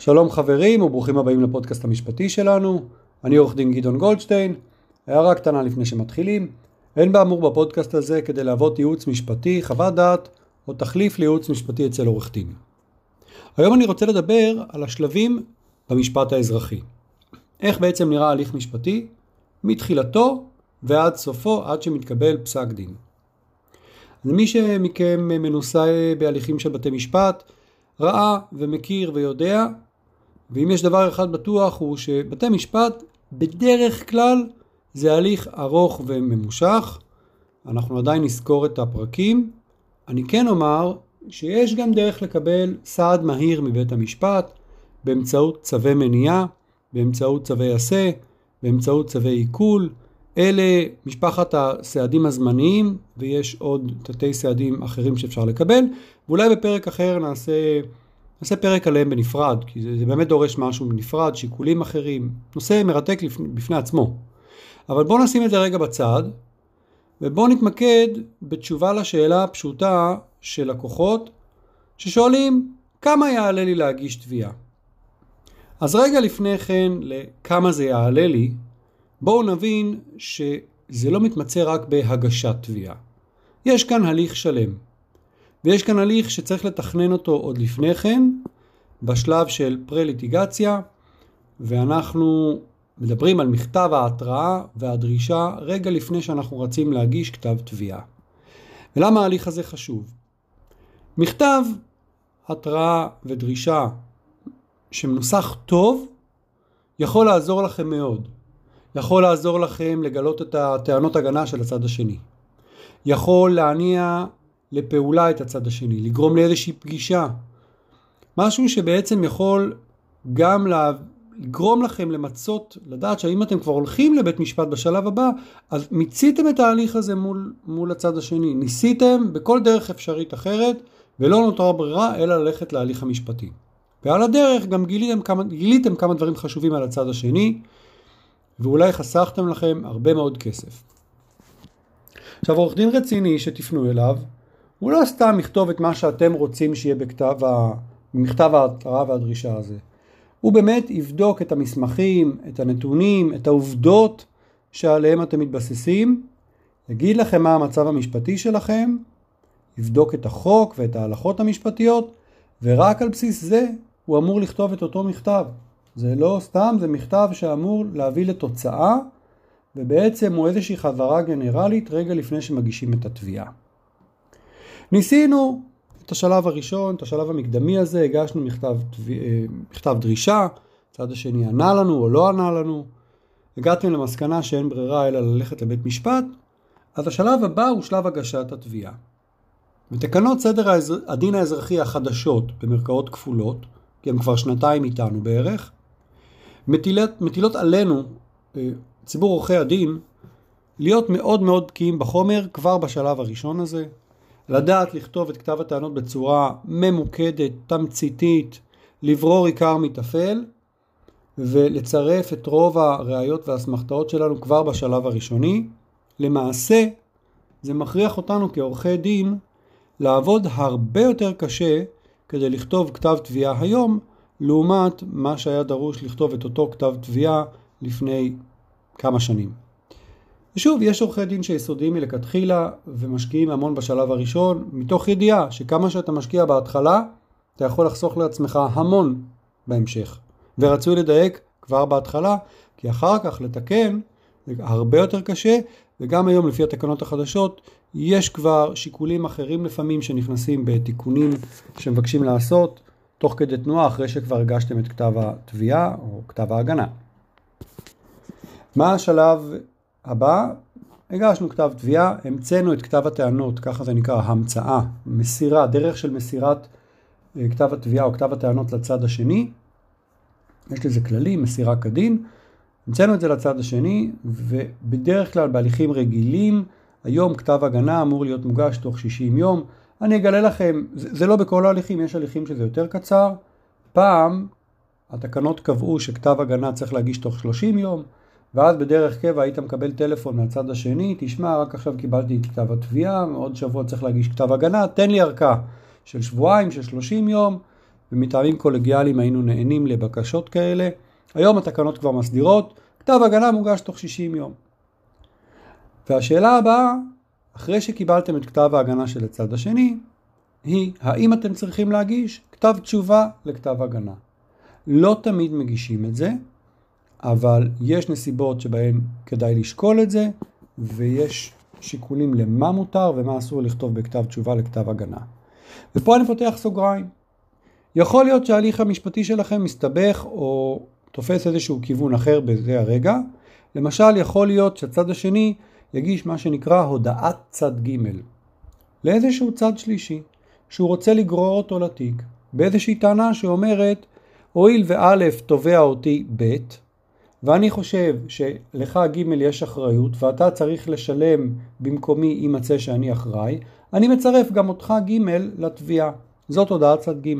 שלום חברים וברוכים הבאים לפודקאסט המשפטי שלנו. אני עורך דין גדעון גולדשטיין. הערה קטנה לפני שמתחילים. אין באמור בפודקאסט הזה כדי להוות ייעוץ משפטי, חוות דעת או תחליף לייעוץ משפטי אצל עורך דין. היום אני רוצה לדבר על השלבים במשפט האזרחי. איך בעצם נראה הליך משפטי מתחילתו ועד סופו, עד שמתקבל פסק דין. אז מי שמכם מנוסה בהליכים של בתי משפט, ראה ומכיר ויודע, ואם יש דבר אחד בטוח הוא שבתי משפט בדרך כלל זה הליך ארוך וממושך. אנחנו עדיין נזכור את הפרקים. אני כן אומר שיש גם דרך לקבל סעד מהיר מבית המשפט באמצעות צווי מניעה, באמצעות צווי עשה, באמצעות צווי עיכול. אלה משפחת הסעדים הזמניים ויש עוד תתי סעדים אחרים שאפשר לקבל ואולי בפרק אחר נעשה, נעשה פרק עליהם בנפרד כי זה, זה באמת דורש משהו בנפרד, שיקולים אחרים, נושא מרתק לפני, בפני עצמו. אבל בואו נשים את זה רגע בצד ובואו נתמקד בתשובה לשאלה הפשוטה של לקוחות ששואלים כמה יעלה לי להגיש תביעה. אז רגע לפני כן לכמה זה יעלה לי בואו נבין שזה לא מתמצה רק בהגשת תביעה. יש כאן הליך שלם. ויש כאן הליך שצריך לתכנן אותו עוד לפני כן, בשלב של פרה-ליטיגציה, ואנחנו מדברים על מכתב ההתראה והדרישה רגע לפני שאנחנו רצים להגיש כתב תביעה. ולמה ההליך הזה חשוב? מכתב התראה ודרישה שמנוסח טוב יכול לעזור לכם מאוד. יכול לעזור לכם לגלות את הטענות הגנה של הצד השני. יכול להניע לפעולה את הצד השני, לגרום לאיזושהי פגישה. משהו שבעצם יכול גם לגרום לכם למצות, לדעת שאם אתם כבר הולכים לבית משפט בשלב הבא, אז מיציתם את ההליך הזה מול, מול הצד השני. ניסיתם בכל דרך אפשרית אחרת, ולא נותרה ברירה אלא ללכת להליך המשפטי. ועל הדרך גם גיליתם כמה, גיליתם כמה דברים חשובים על הצד השני, ואולי חסכתם לכם הרבה מאוד כסף. עכשיו עורך דין רציני שתפנו אליו, הוא לא סתם יכתוב את מה שאתם רוצים שיהיה בכתב ה... במכתב ההתראה והדרישה הזה. הוא באמת יבדוק את המסמכים, את הנתונים, את העובדות שעליהם אתם מתבססים, יגיד לכם מה המצב המשפטי שלכם, יבדוק את החוק ואת ההלכות המשפטיות, ורק על בסיס זה הוא אמור לכתוב את אותו מכתב. זה לא סתם, זה מכתב שאמור להביא לתוצאה, ובעצם הוא איזושהי חזרה גנרלית רגע לפני שמגישים את התביעה. ניסינו את השלב הראשון, את השלב המקדמי הזה, הגשנו מכתב, אה, מכתב דרישה, הצד השני ענה לנו או לא ענה לנו, הגעתם למסקנה שאין ברירה אלא ללכת לבית משפט, אז השלב הבא הוא שלב הגשת התביעה. בתקנות סדר הדין האזרחי החדשות, במרכאות כפולות, כי הן כבר שנתיים איתנו בערך, מטילות, מטילות עלינו, אה, ציבור עורכי הדין, להיות מאוד מאוד בקיאים בחומר כבר בשלב הראשון הזה, לדעת לכתוב את כתב הטענות בצורה ממוקדת, תמציתית, לברור עיקר מתאפל, ולצרף את רוב הראיות והאסמכתאות שלנו כבר בשלב הראשוני. למעשה, זה מכריח אותנו כעורכי דין לעבוד הרבה יותר קשה כדי לכתוב כתב תביעה היום, לעומת מה שהיה דרוש לכתוב את אותו כתב תביעה לפני כמה שנים. ושוב, יש עורכי דין שיסודיים מלכתחילה ומשקיעים המון בשלב הראשון, מתוך ידיעה שכמה שאתה משקיע בהתחלה, אתה יכול לחסוך לעצמך המון בהמשך. ורצוי לדייק כבר בהתחלה, כי אחר כך לתקן זה הרבה יותר קשה, וגם היום לפי התקנות החדשות יש כבר שיקולים אחרים לפעמים שנכנסים בתיקונים שמבקשים לעשות תוך כדי תנועה אחרי שכבר הגשתם את כתב התביעה או כתב ההגנה. מה השלב הבא? הגשנו כתב תביעה, המצאנו את כתב הטענות, ככה זה נקרא המצאה, מסירה, דרך של מסירת אה, כתב התביעה או כתב הטענות לצד השני. יש לזה כללים, מסירה כדין. המצאנו את זה לצד השני, ובדרך כלל בהליכים רגילים, היום כתב הגנה אמור להיות מוגש תוך 60 יום. אני אגלה לכם, זה, זה לא בכל ההליכים, יש הליכים שזה יותר קצר. פעם התקנות קבעו שכתב הגנה צריך להגיש תוך 30 יום, ואז בדרך קבע היית מקבל טלפון מהצד השני, תשמע, רק עכשיו קיבלתי את כתב התביעה, עוד שבוע צריך להגיש כתב הגנה, תן לי ארכה של שבועיים, של 30 יום, ומטעמים קולגיאליים היינו נהנים לבקשות כאלה. היום התקנות כבר מסדירות, כתב הגנה מוגש תוך 60 יום. והשאלה הבאה, אחרי שקיבלתם את כתב ההגנה של הצד השני, היא האם אתם צריכים להגיש כתב תשובה לכתב הגנה. לא תמיד מגישים את זה, אבל יש נסיבות שבהן כדאי לשקול את זה, ויש שיקולים למה מותר ומה אסור לכתוב בכתב תשובה לכתב הגנה. ופה אני פותח סוגריים. יכול להיות שההליך המשפטי שלכם מסתבך או תופס איזשהו כיוון אחר בזה הרגע. למשל, יכול להיות שהצד השני יגיש מה שנקרא הודעת צד ג' לאיזשהו צד שלישי, שהוא רוצה לגרור אותו לתיק, באיזושהי טענה שאומרת, הואיל וא' תובע אותי ב', ואני חושב שלך ג' יש אחריות ואתה צריך לשלם במקומי יימצא שאני אחראי, אני מצרף גם אותך ג' לתביעה. זאת הודעת צד ג'.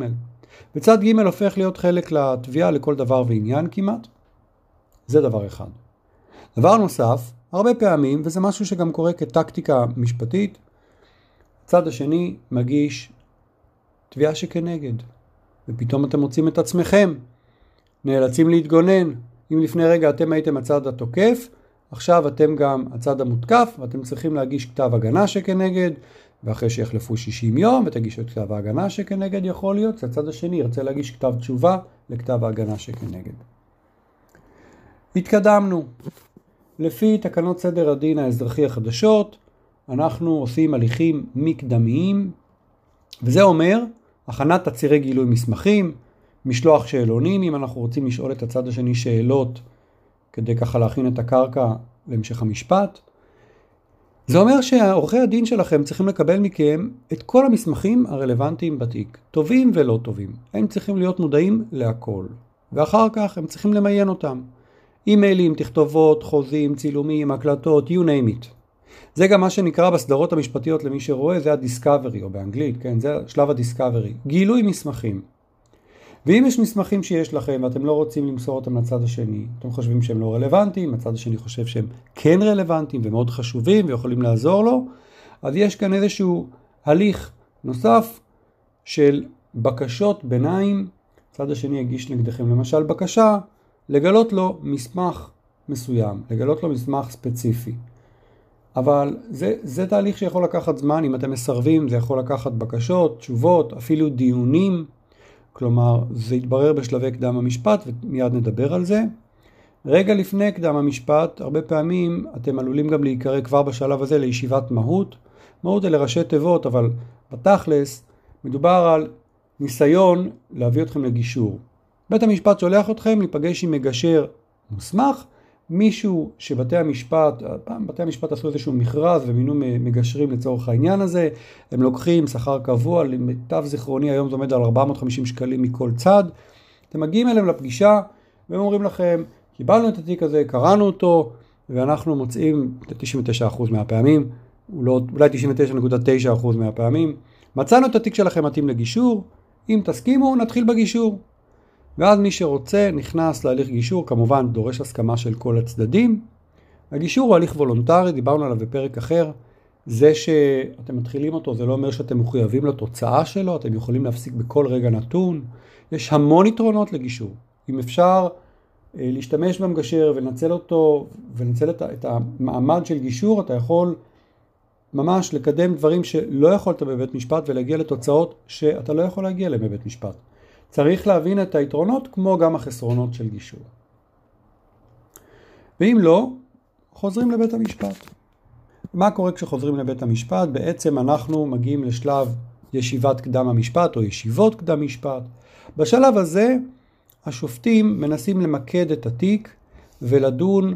וצד ג' הופך להיות חלק לתביעה לכל דבר ועניין כמעט. זה דבר אחד. דבר נוסף, הרבה פעמים, וזה משהו שגם קורה כטקטיקה משפטית, הצד השני מגיש תביעה שכנגד, ופתאום אתם מוצאים את עצמכם, נאלצים להתגונן. אם לפני רגע אתם הייתם הצד התוקף, עכשיו אתם גם הצד המותקף, ואתם צריכים להגיש כתב הגנה שכנגד, ואחרי שיחלפו 60 יום ותגישו את כתב ההגנה שכנגד, יכול להיות שהצד השני ירצה להגיש כתב תשובה לכתב ההגנה שכנגד. התקדמנו. לפי תקנות סדר הדין האזרחי החדשות, אנחנו עושים הליכים מקדמיים, וזה אומר הכנת תצהירי גילוי מסמכים, משלוח שאלונים, אם אנחנו רוצים לשאול את הצד השני שאלות כדי ככה להכין את הקרקע להמשך המשפט. זה אומר שעורכי הדין שלכם צריכים לקבל מכם את כל המסמכים הרלוונטיים בתיק, טובים ולא טובים. הם צריכים להיות מודעים להכל, ואחר כך הם צריכים למיין אותם. אימיילים, תכתובות, חוזים, צילומים, הקלטות, you name it. זה גם מה שנקרא בסדרות המשפטיות למי שרואה, זה הדיסקאברי, או באנגלית, כן, זה שלב הדיסקאברי. גילוי מסמכים. ואם יש מסמכים שיש לכם ואתם לא רוצים למסור אותם לצד השני, אתם חושבים שהם לא רלוונטיים, הצד השני חושב שהם כן רלוונטיים ומאוד חשובים ויכולים לעזור לו, אז יש כאן איזשהו הליך נוסף של בקשות ביניים, הצד השני יגיש נגדכם למשל בקשה לגלות לו מסמך מסוים, לגלות לו מסמך ספציפי. אבל זה, זה תהליך שיכול לקחת זמן, אם אתם מסרבים זה יכול לקחת בקשות, תשובות, אפילו דיונים. כלומר, זה יתברר בשלבי קדם המשפט ומיד נדבר על זה. רגע לפני קדם המשפט, הרבה פעמים אתם עלולים גם להיקרא כבר בשלב הזה לישיבת מהות. מהות אלה ראשי תיבות, אבל בתכלס מדובר על ניסיון להביא אתכם לגישור. בית המשפט שולח אתכם להיפגש עם מגשר מוסמך, מישהו שבתי המשפט, פעם בתי המשפט עשו איזשהו מכרז ומינו מגשרים לצורך העניין הזה, הם לוקחים שכר קבוע, למיטב זיכרוני היום זה עומד על 450 שקלים מכל צד, אתם מגיעים אליהם לפגישה והם אומרים לכם, קיבלנו את התיק הזה, קראנו אותו, ואנחנו מוצאים 99% מהפעמים, אולי 99.9% מהפעמים, מצאנו את התיק שלכם מתאים לגישור, אם תסכימו נתחיל בגישור. ואז מי שרוצה נכנס להליך גישור, כמובן דורש הסכמה של כל הצדדים. הגישור הוא הליך וולונטרי, דיברנו עליו בפרק אחר. זה שאתם מתחילים אותו זה לא אומר שאתם מחויבים לתוצאה שלו, אתם יכולים להפסיק בכל רגע נתון. יש המון יתרונות לגישור. אם אפשר אה, להשתמש במגשר ולנצל אותו ולנצל את, המעמד של גישור, אתה יכול ממש לקדם דברים שלא יכולת בבית משפט ולהגיע לתוצאות שאתה לא יכול להגיע אליהם בבית משפט. צריך להבין את היתרונות כמו גם החסרונות של גישור. ואם לא, חוזרים לבית המשפט. מה קורה כשחוזרים לבית המשפט? בעצם אנחנו מגיעים לשלב ישיבת קדם המשפט או ישיבות קדם משפט. בשלב הזה השופטים מנסים למקד את התיק ולדון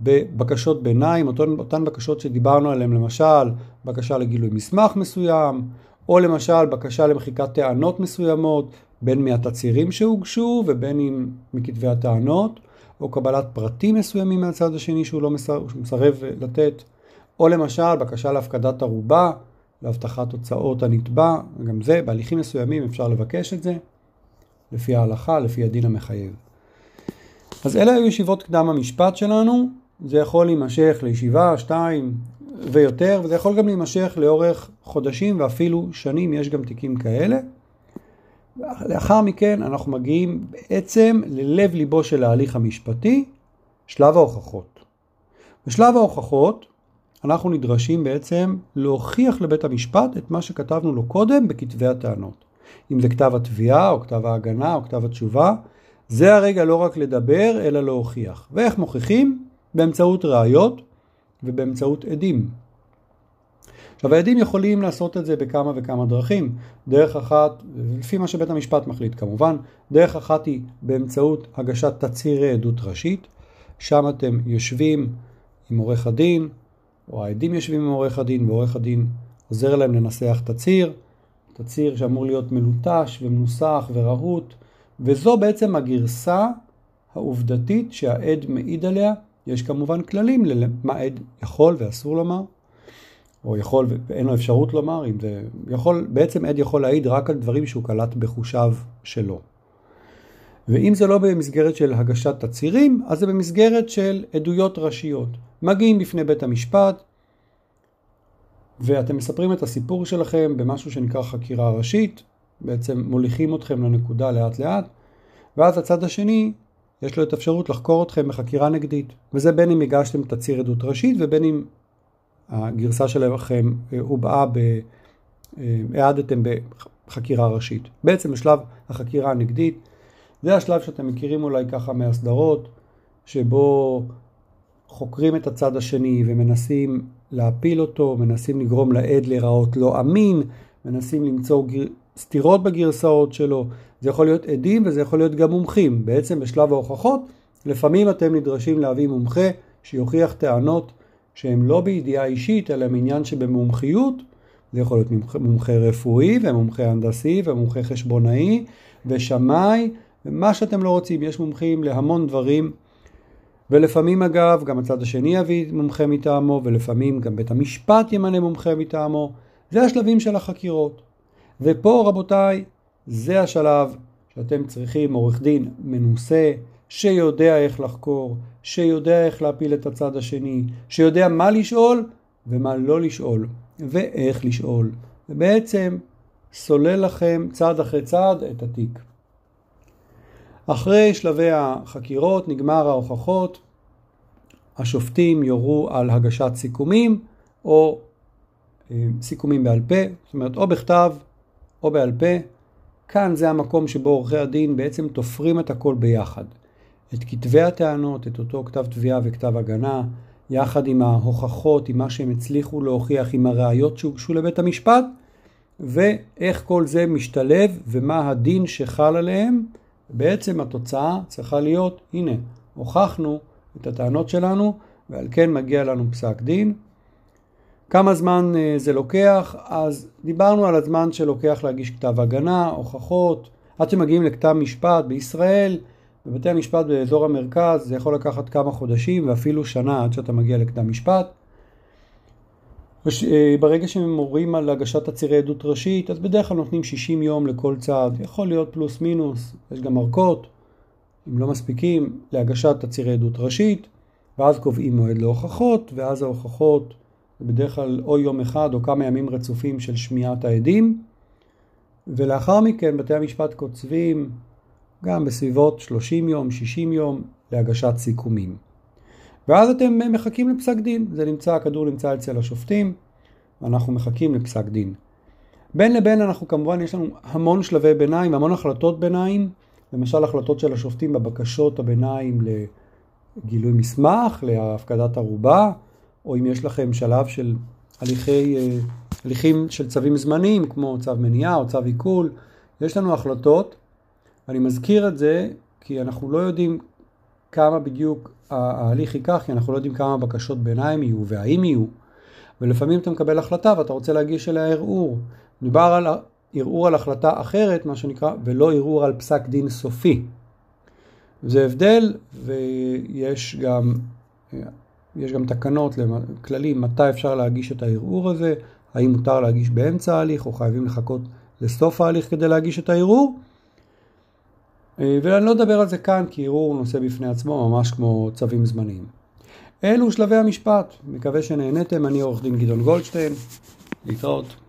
בבקשות ביניים, אותן, אותן בקשות שדיברנו עליהן, למשל בקשה לגילוי מסמך מסוים, או למשל בקשה למחיקת טענות מסוימות, בין מהתצהירים שהוגשו ובין אם מכתבי הטענות, או קבלת פרטים מסוימים מהצד השני שהוא לא מסרב, מסרב לתת, או למשל בקשה להפקדת ערובה, להבטחת הוצאות הנתבע, גם זה בהליכים מסוימים אפשר לבקש את זה, לפי ההלכה, לפי הדין המחייב. אז אלה היו ישיבות קדם המשפט שלנו, זה יכול להימשך לישיבה, שתיים ויותר, וזה יכול גם להימשך לאורך חודשים ואפילו שנים, יש גם תיקים כאלה. לאחר מכן אנחנו מגיעים בעצם ללב ליבו של ההליך המשפטי, שלב ההוכחות. בשלב ההוכחות אנחנו נדרשים בעצם להוכיח לבית המשפט את מה שכתבנו לו קודם בכתבי הטענות. אם זה כתב התביעה או כתב ההגנה או כתב התשובה, זה הרגע לא רק לדבר אלא להוכיח. ואיך מוכיחים? באמצעות ראיות ובאמצעות עדים. עכשיו העדים יכולים לעשות את זה בכמה וכמה דרכים. דרך אחת, לפי מה שבית המשפט מחליט כמובן, דרך אחת היא באמצעות הגשת תצהירי עדות ראשית, שם אתם יושבים עם עורך הדין, או העדים יושבים עם עורך הדין, ועורך הדין עוזר להם לנסח תצהיר, תצהיר שאמור להיות מלוטש ומנוסח ורהוט, וזו בעצם הגרסה העובדתית שהעד מעיד עליה. יש כמובן כללים למה עד יכול ואסור לומר, או יכול ואין לו אפשרות לומר, אם זה יכול, בעצם עד יכול להעיד רק על דברים שהוא קלט בחושיו שלו. ואם זה לא במסגרת של הגשת תצהירים, אז זה במסגרת של עדויות ראשיות. מגיעים בפני בית המשפט, ואתם מספרים את הסיפור שלכם במשהו שנקרא חקירה ראשית, בעצם מוליכים אתכם לנקודה לאט לאט, ואז הצד השני יש לו את האפשרות לחקור אתכם בחקירה נגדית, וזה בין אם הגשתם תצהיר עדות ראשית ובין אם הגרסה שלכם הובעה, ב... העדתם בחקירה ראשית. בעצם בשלב החקירה הנגדית, זה השלב שאתם מכירים אולי ככה מהסדרות, שבו חוקרים את הצד השני ומנסים להפיל אותו, מנסים לגרום לעד להיראות לא אמין, מנסים למצוא גר... סתירות בגרסאות שלו, זה יכול להיות עדים וזה יכול להיות גם מומחים. בעצם בשלב ההוכחות, לפעמים אתם נדרשים להביא מומחה שיוכיח טענות שהן לא בידיעה אישית, אלא מעניין שבמומחיות, זה יכול להיות מומחה, מומחה רפואי ומומחה הנדסי ומומחה חשבונאי ושמאי ומה שאתם לא רוצים, יש מומחים להמון דברים ולפעמים אגב גם הצד השני יביא מומחה מטעמו ולפעמים גם בית המשפט ימנה מומחה מטעמו. זה השלבים של החקירות. ופה רבותיי, זה השלב שאתם צריכים עורך דין מנוסה, שיודע איך לחקור, שיודע איך להפיל את הצד השני, שיודע מה לשאול ומה לא לשאול, ואיך לשאול. ובעצם סולל לכם צעד אחרי צעד את התיק. אחרי שלבי החקירות, נגמר ההוכחות, השופטים יורו על הגשת סיכומים או אה, סיכומים בעל פה, זאת אומרת או בכתב או בעל פה. כאן זה המקום שבו עורכי הדין בעצם תופרים את הכל ביחד. את כתבי הטענות, את אותו כתב תביעה וכתב הגנה, יחד עם ההוכחות, עם מה שהם הצליחו להוכיח, עם הראיות שהוגשו לבית המשפט, ואיך כל זה משתלב ומה הדין שחל עליהם. בעצם התוצאה צריכה להיות, הנה, הוכחנו את הטענות שלנו, ועל כן מגיע לנו פסק דין. כמה זמן אה, זה לוקח? אז דיברנו על הזמן שלוקח להגיש כתב הגנה, הוכחות, עד שמגיעים לכתב משפט בישראל, בבתי המשפט באזור המרכז זה יכול לקחת כמה חודשים ואפילו שנה עד שאתה מגיע לכתב משפט. אה, ברגע שהם מורים על הגשת תצהירי עדות ראשית, אז בדרך כלל נותנים 60 יום לכל צד, יכול להיות פלוס מינוס, יש גם ארכות, אם לא מספיקים, להגשת תצהירי עדות ראשית, ואז קובעים מועד להוכחות, ואז ההוכחות בדרך כלל או יום אחד או כמה ימים רצופים של שמיעת העדים, ולאחר מכן בתי המשפט קוצבים גם בסביבות 30 יום, 60 יום להגשת סיכומים. ואז אתם מחכים לפסק דין, זה נמצא, הכדור נמצא אצל השופטים, ואנחנו מחכים לפסק דין. בין לבין אנחנו כמובן, יש לנו המון שלבי ביניים, המון החלטות ביניים, למשל החלטות של השופטים בבקשות הביניים לגילוי מסמך, להפקדת ערובה, או אם יש לכם שלב של הליכי, אה, הליכים של צווים זמניים, כמו צו מניעה או צו עיכול, יש לנו החלטות. אני מזכיר את זה כי אנחנו לא יודעים כמה בדיוק ההליך ייקח, כי אנחנו לא יודעים כמה בקשות ביניים יהיו והאם יהיו. ולפעמים אתה מקבל החלטה ואתה רוצה להגיש אליה ערעור. מדובר על ערעור על החלטה אחרת, מה שנקרא, ולא ערעור על פסק דין סופי. זה הבדל, ויש גם, יש גם תקנות, כללים, מתי אפשר להגיש את הערעור הזה, האם מותר להגיש באמצע ההליך, או חייבים לחכות לסוף ההליך כדי להגיש את הערעור. אה, ואני לא אדבר על זה כאן כי ערעור נושא בפני עצמו ממש כמו צווים זמניים. אלו שלבי המשפט, מקווה שנהניתם, אני עורך דין גדעון גולדשטיין, להתראות.